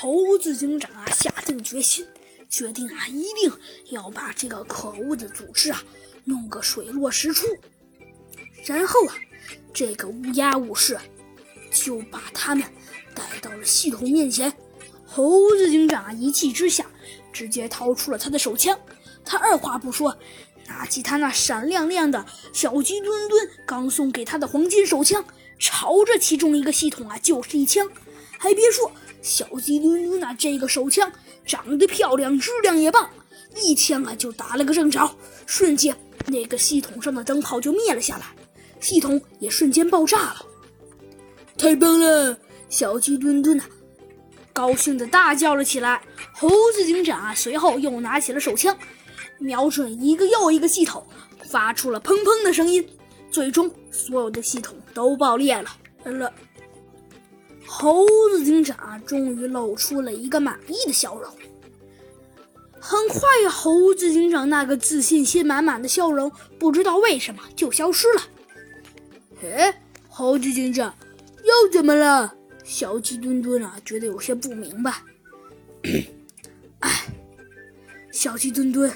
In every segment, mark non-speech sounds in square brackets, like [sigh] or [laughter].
猴子警长啊，下定决心，决定啊，一定要把这个可恶的组织啊，弄个水落石出。然后啊，这个乌鸦武士就把他们带到了系统面前。猴子警长啊，一气之下，直接掏出了他的手枪。他二话不说，拿起他那闪亮亮的小鸡墩墩刚送给他的黄金手枪，朝着其中一个系统啊，就是一枪。还别说，小鸡墩墩啊，这个手枪长得漂亮，质量也棒，一枪啊就打了个正着，瞬间那个系统上的灯泡就灭了下来，系统也瞬间爆炸了。太棒了！小鸡墩墩啊！高兴的大叫了起来。猴子警长啊，随后又拿起了手枪，瞄准一个又一个系统，发出了砰砰的声音。最终，所有的系统都爆裂了。了，猴子警长终于露出了一个满意的笑容。很快，猴子警长那个自信心满满的笑容，不知道为什么就消失了。哎，猴子警长，又怎么了？小鸡墩墩啊，觉得有些不明白。哎，小鸡墩墩，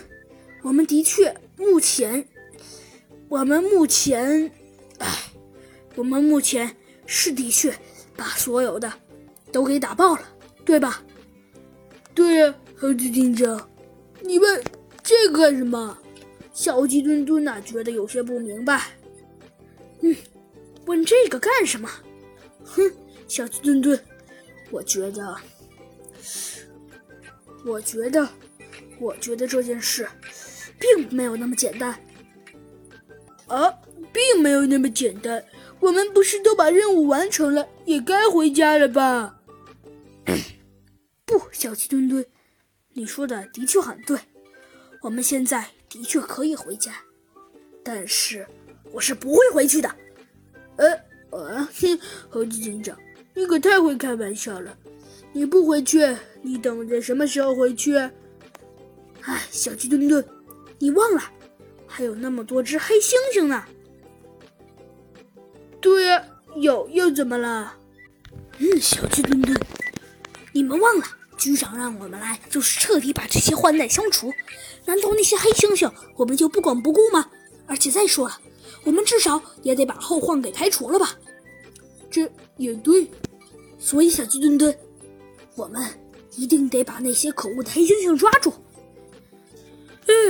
我们的确目前，我们目前，哎，我们目前是的确把所有的都给打爆了，对吧？对呀，猴子警长，你问这个干什么？小鸡墩墩呐，觉得有些不明白。嗯，问这个干什么？哼。小鸡墩墩，我觉得，我觉得，我觉得这件事并没有那么简单。啊，并没有那么简单。我们不是都把任务完成了，也该回家了吧？[coughs] 不，小鸡墩墩，你说的的确很对。我们现在的确可以回家，但是我是不会回去的。呃，呃，哼，猴子警长。你可太会开玩笑了！你不回去，你等着什么时候回去？哎，小鸡墩墩，你忘了还有那么多只黑猩猩呢？对呀，有又怎么了？嗯，小鸡墩墩，你们忘了局长让我们来就是彻底把这些患难消除？难道那些黑猩猩我们就不管不顾吗？而且再说了，我们至少也得把后患给排除了吧？这也对。所以，小鸡墩墩，我们一定得把那些可恶的黑猩猩抓住。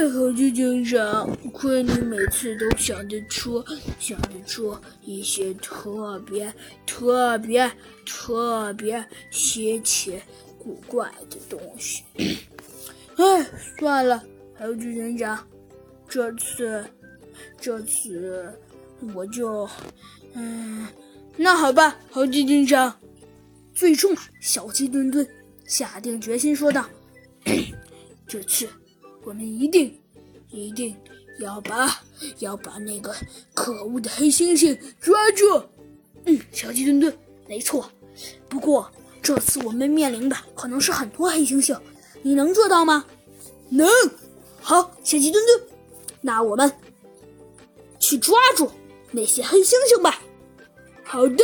猴子警长，亏你每次都想得出，想得出一些特别、特别、特别稀奇古怪的东西。哎，算了，猴子警长，这次，这次我就……嗯，那好吧，猴子警长。最终，小鸡墩墩下定决心说道：“ [coughs] 这次我们一定一定要把要把那个可恶的黑猩猩抓住。”嗯，小鸡墩墩，没错。不过这次我们面临的可能是很多黑猩猩，你能做到吗？能。好，小鸡墩墩，那我们去抓住那些黑猩猩吧。好的。